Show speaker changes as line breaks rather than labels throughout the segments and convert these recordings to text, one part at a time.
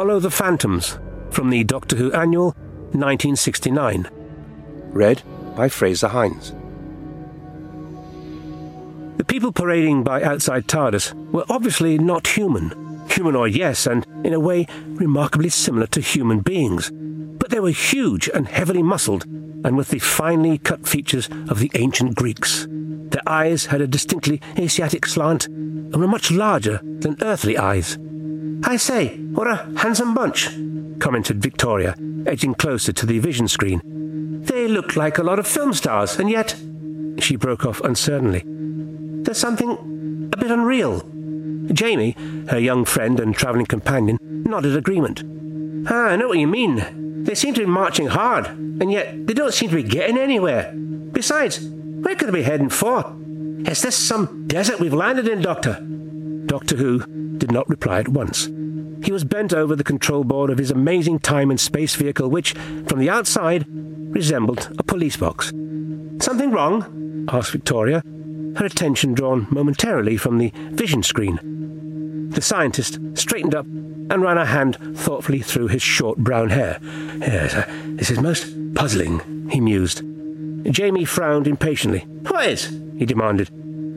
Follow the Phantoms from the Doctor Who Annual 1969. Read by Frazer Hines. The people parading by outside TARDIS were obviously not human. Humanoid, yes, and in a way remarkably similar to human beings. But they were huge and heavily muscled, and with the finely cut features of the ancient Greeks. Their eyes had a distinctly Asiatic slant and were much larger than earthly eyes. I say, what a handsome bunch, commented Victoria, edging closer to the vision screen. They look like a lot of film stars, and yet. She broke off uncertainly. There's something a bit unreal. Jamie, her young friend and travelling companion, nodded agreement. Ah, I know what you mean. They seem to be marching hard, and yet they don't seem to be getting anywhere. Besides, where could they be heading for? Is this some desert we've landed in, Doctor? Doctor Who did not reply at once. He was bent over the control board of his amazing time and space vehicle, which, from the outside, resembled a police box. Something wrong? asked Victoria, her attention drawn momentarily from the vision screen. The scientist straightened up and ran a hand thoughtfully through his short brown hair. Yes, uh, this is most puzzling, he mused. Jamie frowned impatiently. What is? he demanded.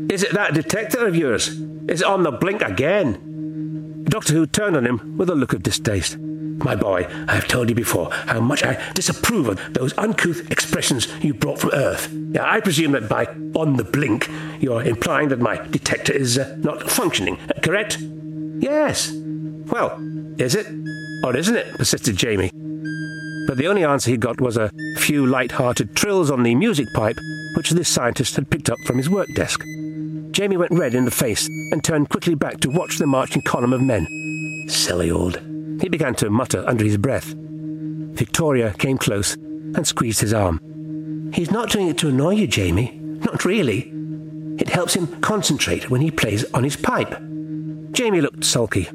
Is it that detector of yours? Is it on the blink again? Doctor Who turned on him with a look of distaste. My boy, I have told you before how much I disapprove of those uncouth expressions you brought from Earth. Yeah, I presume that by on the blink, you're implying that my detector is uh, not functioning, uh, correct? Yes. Well, is it? Or isn't it? persisted Jamie. But the only answer he got was a few light-hearted trills on the music pipe, which this scientist had picked up from his work desk. Jamie went red in the face and turned quickly back to watch the marching column of men. Silly old. He began to mutter under his breath. Victoria came close and squeezed his arm. He's not doing it to annoy you, Jamie. Not really. It helps him concentrate when he plays on his pipe. Jamie looked sulky.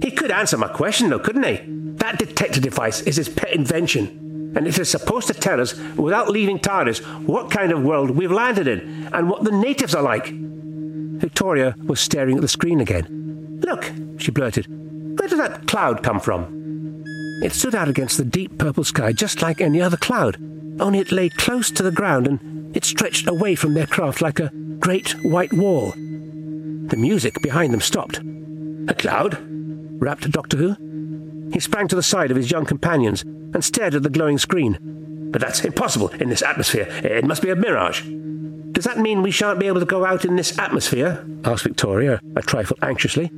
He could answer my question, though, couldn't he? That detector device is his pet invention, and it is supposed to tell us, without leaving TARDIS, what kind of world we've landed in and what the natives are like. Victoria was staring at the screen again. Look, she blurted. Where did that cloud come from? It stood out against the deep purple sky just like any other cloud, only it lay close to the ground and it stretched away from their craft like a great white wall. The music behind them stopped. A cloud? rapped Doctor Who. He sprang to the side of his young companions and stared at the glowing screen. But that's impossible in this atmosphere. It must be a mirage. Does that mean we shan't be able to go out in this atmosphere? asked Victoria, a trifle anxiously.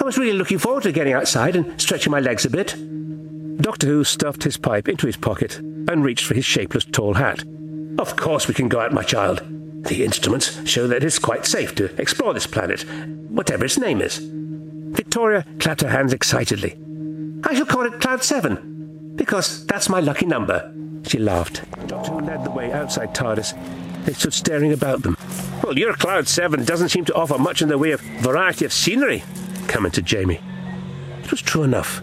I was really looking forward to getting outside and stretching my legs a bit. Doctor Who stuffed his pipe into his pocket and reached for his shapeless tall hat. Of course we can go out, my child. The instruments show that it's quite safe to explore this planet, whatever its name is. Victoria clapped her hands excitedly. I shall call it Cloud 7, because that's my lucky number. She laughed. Doctor Who led the way outside TARDIS they stood staring about them. Well, your Cloud 7 doesn't seem to offer much in the way of variety of scenery, commented Jamie. It was true enough.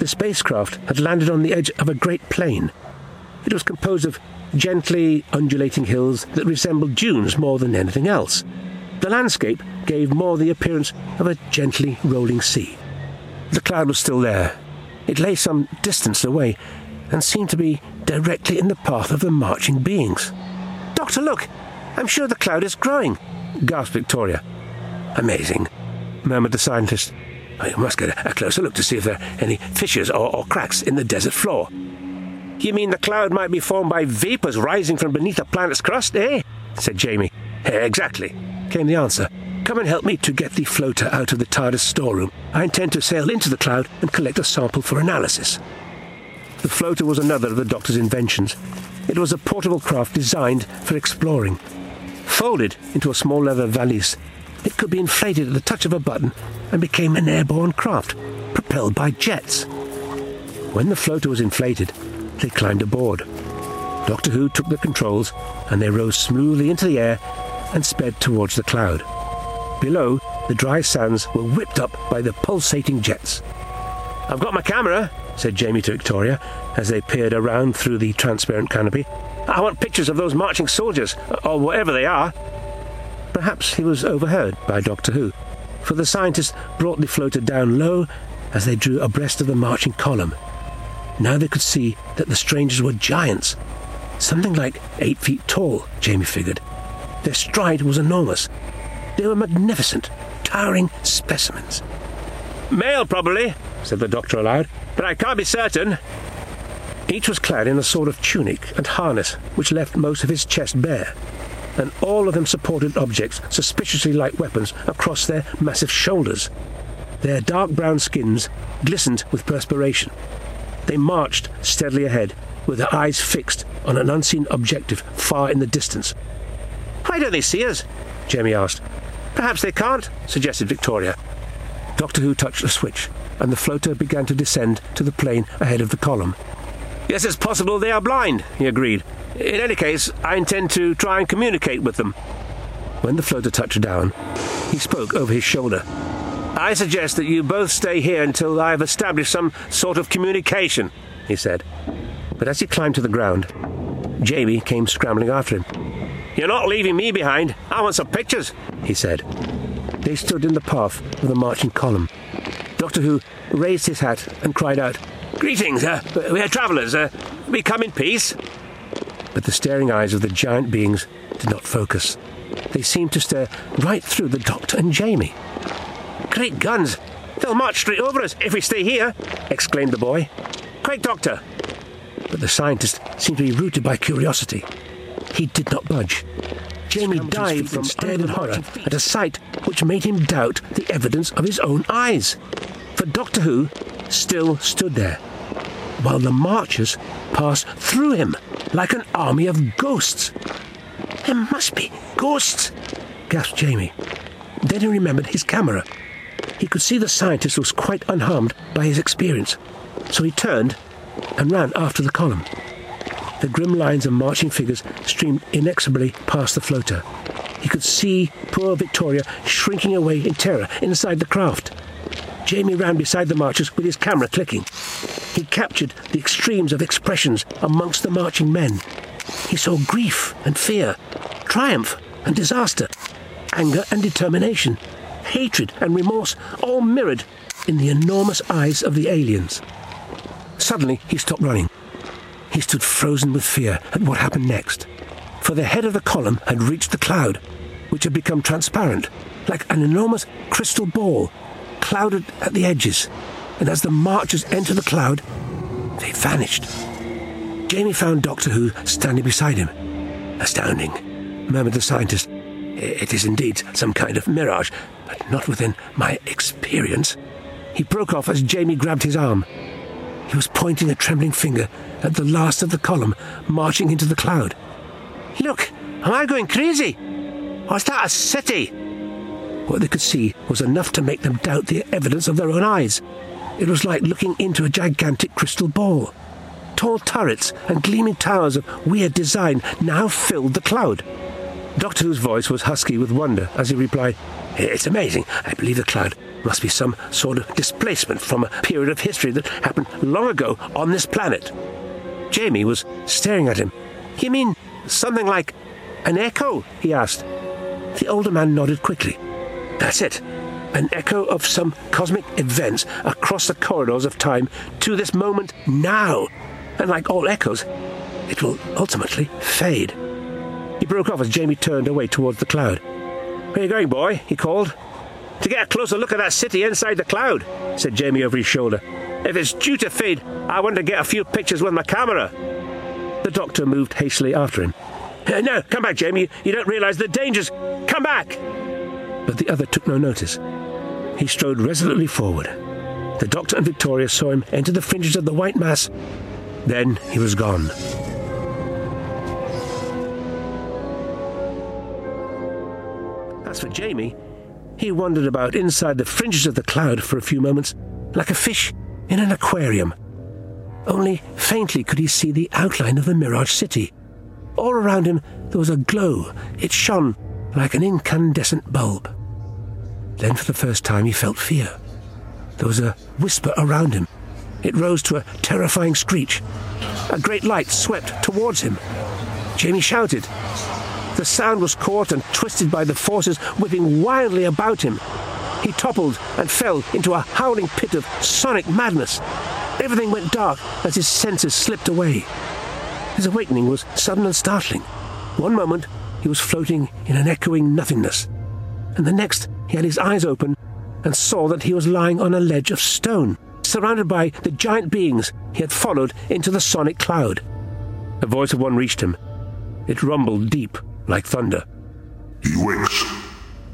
The spacecraft had landed on the edge of a great plain. It was composed of gently undulating hills that resembled dunes more than anything else. The landscape gave more the appearance of a gently rolling sea. The cloud was still there. It lay some distance away and seemed to be directly in the path of the marching beings. Doctor, look! I'm sure the cloud is growing, gasped Victoria. Amazing, murmured the scientist. I must get a closer look to see if there are any fissures or, or cracks in the desert floor. You mean the cloud might be formed by vapours rising from beneath the planet's crust, eh? said Jamie. Exactly, came the answer. Come and help me to get the floater out of the TARDIS storeroom. I intend to sail into the cloud and collect a sample for analysis. The floater was another of the doctor's inventions. It was a portable craft designed for exploring. Folded into a small leather valise, it could be inflated at the touch of a button and became an airborne craft, propelled by jets. When the floater was inflated, they climbed aboard. Doctor Who took the controls, and they rose smoothly into the air and sped towards the cloud. Below, the dry sands were whipped up by the pulsating jets. I've got my camera, said Jamie to Victoria as they peered around through the transparent canopy. I want pictures of those marching soldiers, or whatever they are. Perhaps he was overheard by Doctor Who, for the scientist brought the floater down low as they drew abreast of the marching column. Now they could see that the strangers were giants, something like eight feet tall, Jamie figured. Their stride was enormous. They were magnificent, towering specimens.
Male, probably, said the doctor aloud, but I can't be certain.
Each was clad in a sort of tunic and harness which left most of his chest bare, and all of them supported objects suspiciously like weapons across their massive shoulders. Their dark brown skins glistened with perspiration. They marched steadily ahead, with their eyes fixed on an unseen objective far in the distance.
Why don't they see us? Jamie asked. Perhaps they can't, suggested Victoria.
Doctor Who touched a switch, and the floater began to descend to the plain ahead of the column.
Yes, it's possible they are blind, he agreed. In any case, I intend to try and communicate with them.
When the floater touched down, he spoke over his shoulder.
I suggest that you both stay here until I have established some sort of communication, he said.
But as he climbed to the ground, Jamie came scrambling after him.
You're not leaving me behind. I want some pictures, he said.
They stood in the path of the marching column. Doctor Who raised his hat and cried out,
Greetings, uh, we are travellers. Uh, we come in peace.
But the staring eyes of the giant beings did not focus. They seemed to stare right through the doctor and Jamie.
Great guns! They'll march straight over us if we stay here, exclaimed the boy. Quick, Doctor!
But the scientist seemed to be rooted by curiosity. He did not budge. Jamie dived and stared in horror at a sight which made him doubt the evidence of his own eyes. For Doctor Who still stood there, while the marchers passed through him like an army of ghosts. There must be ghosts, gasped Jamie. Then he remembered his camera. He could see the scientist was quite unharmed by his experience, so he turned and ran after the column. The grim lines of marching figures streamed inexorably past the floater. He could see poor Victoria shrinking away in terror inside the craft. Jamie ran beside the marchers with his camera clicking. He captured the extremes of expressions amongst the marching men. He saw grief and fear, triumph and disaster, anger and determination, hatred and remorse, all mirrored in the enormous eyes of the aliens. Suddenly, he stopped running. He stood frozen with fear at what happened next. For the head of the column had reached the cloud, which had become transparent, like an enormous crystal ball, clouded at the edges. And as the marchers entered the cloud, they vanished. Jamie found Doctor Who standing beside him. Astounding, murmured the scientist. It is indeed some kind of mirage, but not within my experience. He broke off as Jamie grabbed his arm. He was pointing a trembling finger at the last of the column marching into the cloud.
Look, am I going crazy? Or is that a city?
What they could see was enough to make them doubt the evidence of their own eyes. It was like looking into a gigantic crystal ball. Tall turrets and gleaming towers of weird design now filled the cloud. Doctor Who's voice was husky with wonder as he replied, It's amazing. I believe the cloud must be some sort of displacement from a period of history that happened long ago on this planet. Jamie was staring at him.
You mean something like an echo? he asked.
The older man nodded quickly. That's it. An echo of some cosmic events across the corridors of time to this moment now. And like all echoes, it will ultimately fade. He broke off as Jamie turned away towards the cloud.
Where are you going, boy? he called. To get a closer look at that city inside the cloud, said Jamie over his shoulder. If it's due to fade, I want to get a few pictures with my camera.
The doctor moved hastily after him.
No, come back, Jamie. You don't realize the dangers. Come back!
But the other took no notice. He strode resolutely forward. The doctor and Victoria saw him enter the fringes of the white mass. Then he was gone. As for Jamie, he wandered about inside the fringes of the cloud for a few moments, like a fish in an aquarium. Only faintly could he see the outline of the Mirage City. All around him there was a glow. It shone like an incandescent bulb. Then for the first time he felt fear. There was a whisper around him. It rose to a terrifying screech. A great light swept towards him. Jamie shouted. The sound was caught and twisted by the forces whipping wildly about him. he toppled and fell into a howling pit of sonic madness. Everything went dark as his senses slipped away. His awakening was sudden and startling. One moment, he was floating in an echoing nothingness, and the next, he had his eyes open and saw that he was lying on a ledge of stone, surrounded by the giant beings he had followed into the sonic cloud. The voice of one reached him. It rumbled deep, like thunder.
He wakes.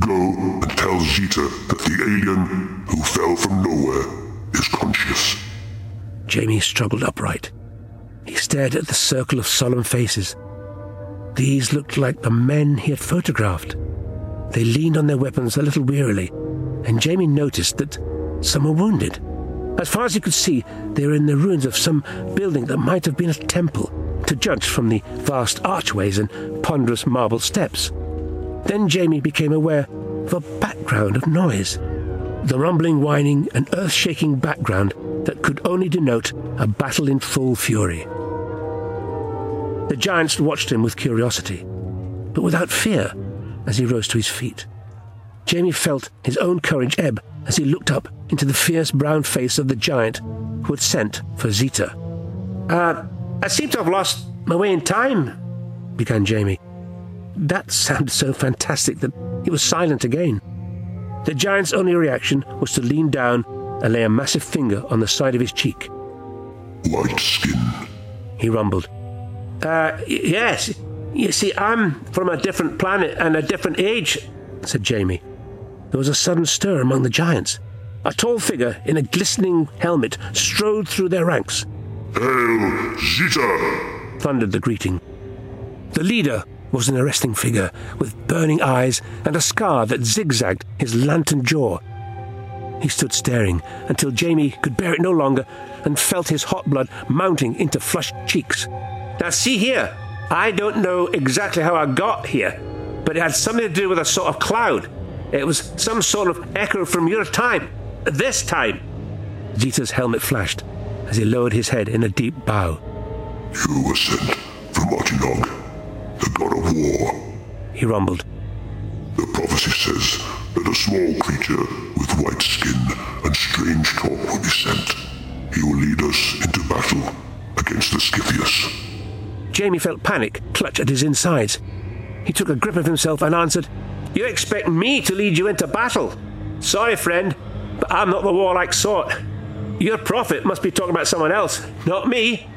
Go and tell Zeta that the alien who fell from nowhere is conscious.
Jamie struggled upright. He stared at the circle of solemn faces. These looked like the men he had photographed. They leaned on their weapons a little wearily, and Jamie noticed that some were wounded. As far as he could see, they were in the ruins of some building that might have been a temple, to judge from the vast archways and ponderous marble steps. Then Jamie became aware of a background of noise. The rumbling, whining, and earth shaking background that could only denote a battle in full fury. The giants watched him with curiosity, but without fear as he rose to his feet. Jamie felt his own courage ebb as he looked up into the fierce brown face of the giant who had sent for Zeta. Uh, I seem to have lost my way in time, began Jamie. That sounded so fantastic that he was silent again. The giant's only reaction was to lean down and lay a massive finger on the side of his cheek.
White skin,
he rumbled. Uh, yes. You see, I'm from a different planet and a different age, said Jamie. There was a sudden stir among the giants. A tall figure in a glistening helmet strode through their ranks.
Hail, Zeta!
thundered the greeting. The leader was an arresting figure with burning eyes and a scar that zigzagged his lantern jaw. He stood staring until Jamie could bear it no longer and felt his hot blood mounting into flushed cheeks. Now, see here, I don't know exactly how I got here, but it had something to do with a sort of cloud. It was some sort of echo from your time. This time. Zeta's helmet flashed as he lowered his head in a deep bow.
You were sent from Otinog, the god of war.
He rumbled.
The prophecy says that a small creature with white skin and strange talk will be sent. He will lead us into battle against the Scythians.
Jamie felt panic clutch at his insides. He took a grip of himself and answered, You expect me to lead you into battle? Sorry, friend, but I'm not the warlike sort. Your prophet must be talking about someone else, not me.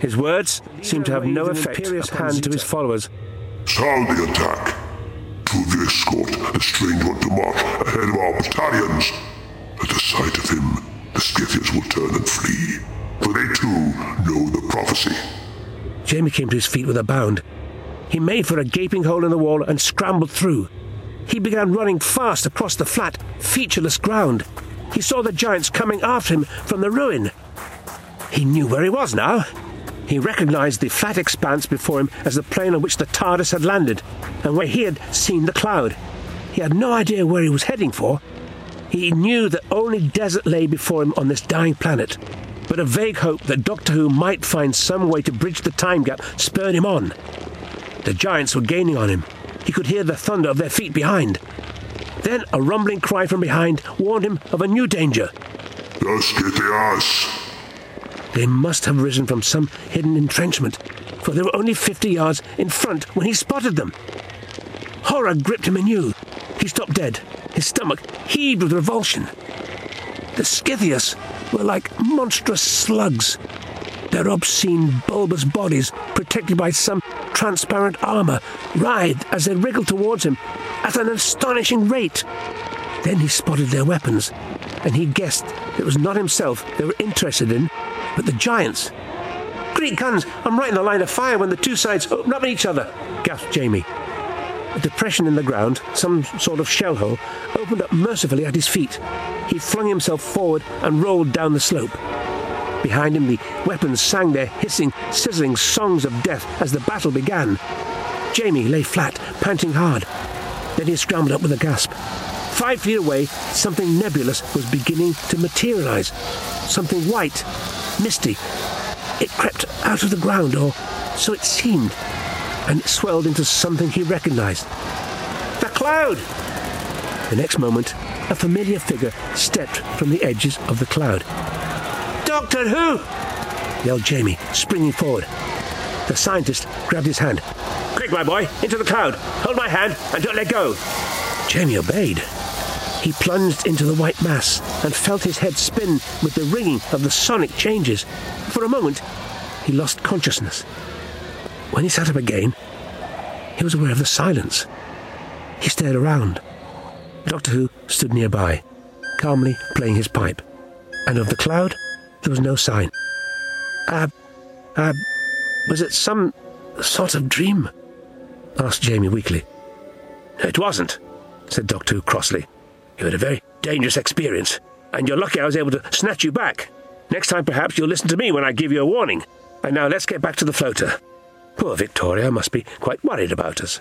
His words seemed to have no effect upon hand to his followers.
Sound the attack. To the escort the strange one to march ahead of our battalions. At the sight of him, the Scythians will turn and flee, for they too know the prophecy.
Jamie came to his feet with a bound. He made for a gaping hole in the wall and scrambled through. He began running fast across the flat, featureless ground. He saw the giants coming after him from the ruin. He knew where he was now. He recognized the flat expanse before him as the plain on which the TARDIS had landed, and where he had seen the cloud. He had no idea where he was heading for. He knew that only desert lay before him on this dying planet, but a vague hope that Doctor Who might find some way to bridge the time gap spurred him on. The giants were gaining on him. He could hear the thunder of their feet behind. Then a rumbling cry from behind warned him of a new danger.
The Scythians!
They must have risen from some hidden entrenchment, for they were only fifty yards in front when he spotted them. Horror gripped him anew. He stopped dead. His stomach heaved with revulsion. The Scythians were like monstrous slugs. Their obscene, bulbous bodies, protected by some transparent armour, writhed as they wriggled towards him at an astonishing rate. Then he spotted their weapons, and he guessed it was not himself they were interested in, but the giants. Great guns! I'm right in the line of fire when the two sides open up each other, gasped Jamie. A depression in the ground, some sort of shell hole, opened up mercifully at his feet. He flung himself forward and rolled down the slope. Behind him, the weapons sang their hissing, sizzling songs of death as the battle began. Jamie lay flat, panting hard. Then he scrambled up with a gasp. Five feet away, something nebulous was beginning to materialize. Something white, misty. It crept out of the ground, or so it seemed, and it swelled into something he recognized. The cloud! The next moment, a familiar figure stepped from the edges of the cloud.
Doctor Who!
yelled Jamie, springing forward. The scientist grabbed his hand.
Quick, my boy, into the cloud. Hold my hand and don't let go.
Jamie obeyed. He plunged into the white mass and felt his head spin with the ringing of the sonic changes. For a moment, he lost consciousness. When he sat up again, he was aware of the silence. He stared around. Doctor Who stood nearby, calmly playing his pipe. And of the cloud, there was no sign. Uh, uh, was it some sort of dream? asked Jamie weakly.
It wasn't, said Doctor Who crossly. You had a very dangerous experience, and you're lucky I was able to snatch you back. Next time, perhaps you'll listen to me when I give you a warning. And now let's get back to the floater. Poor Victoria must be quite worried about us.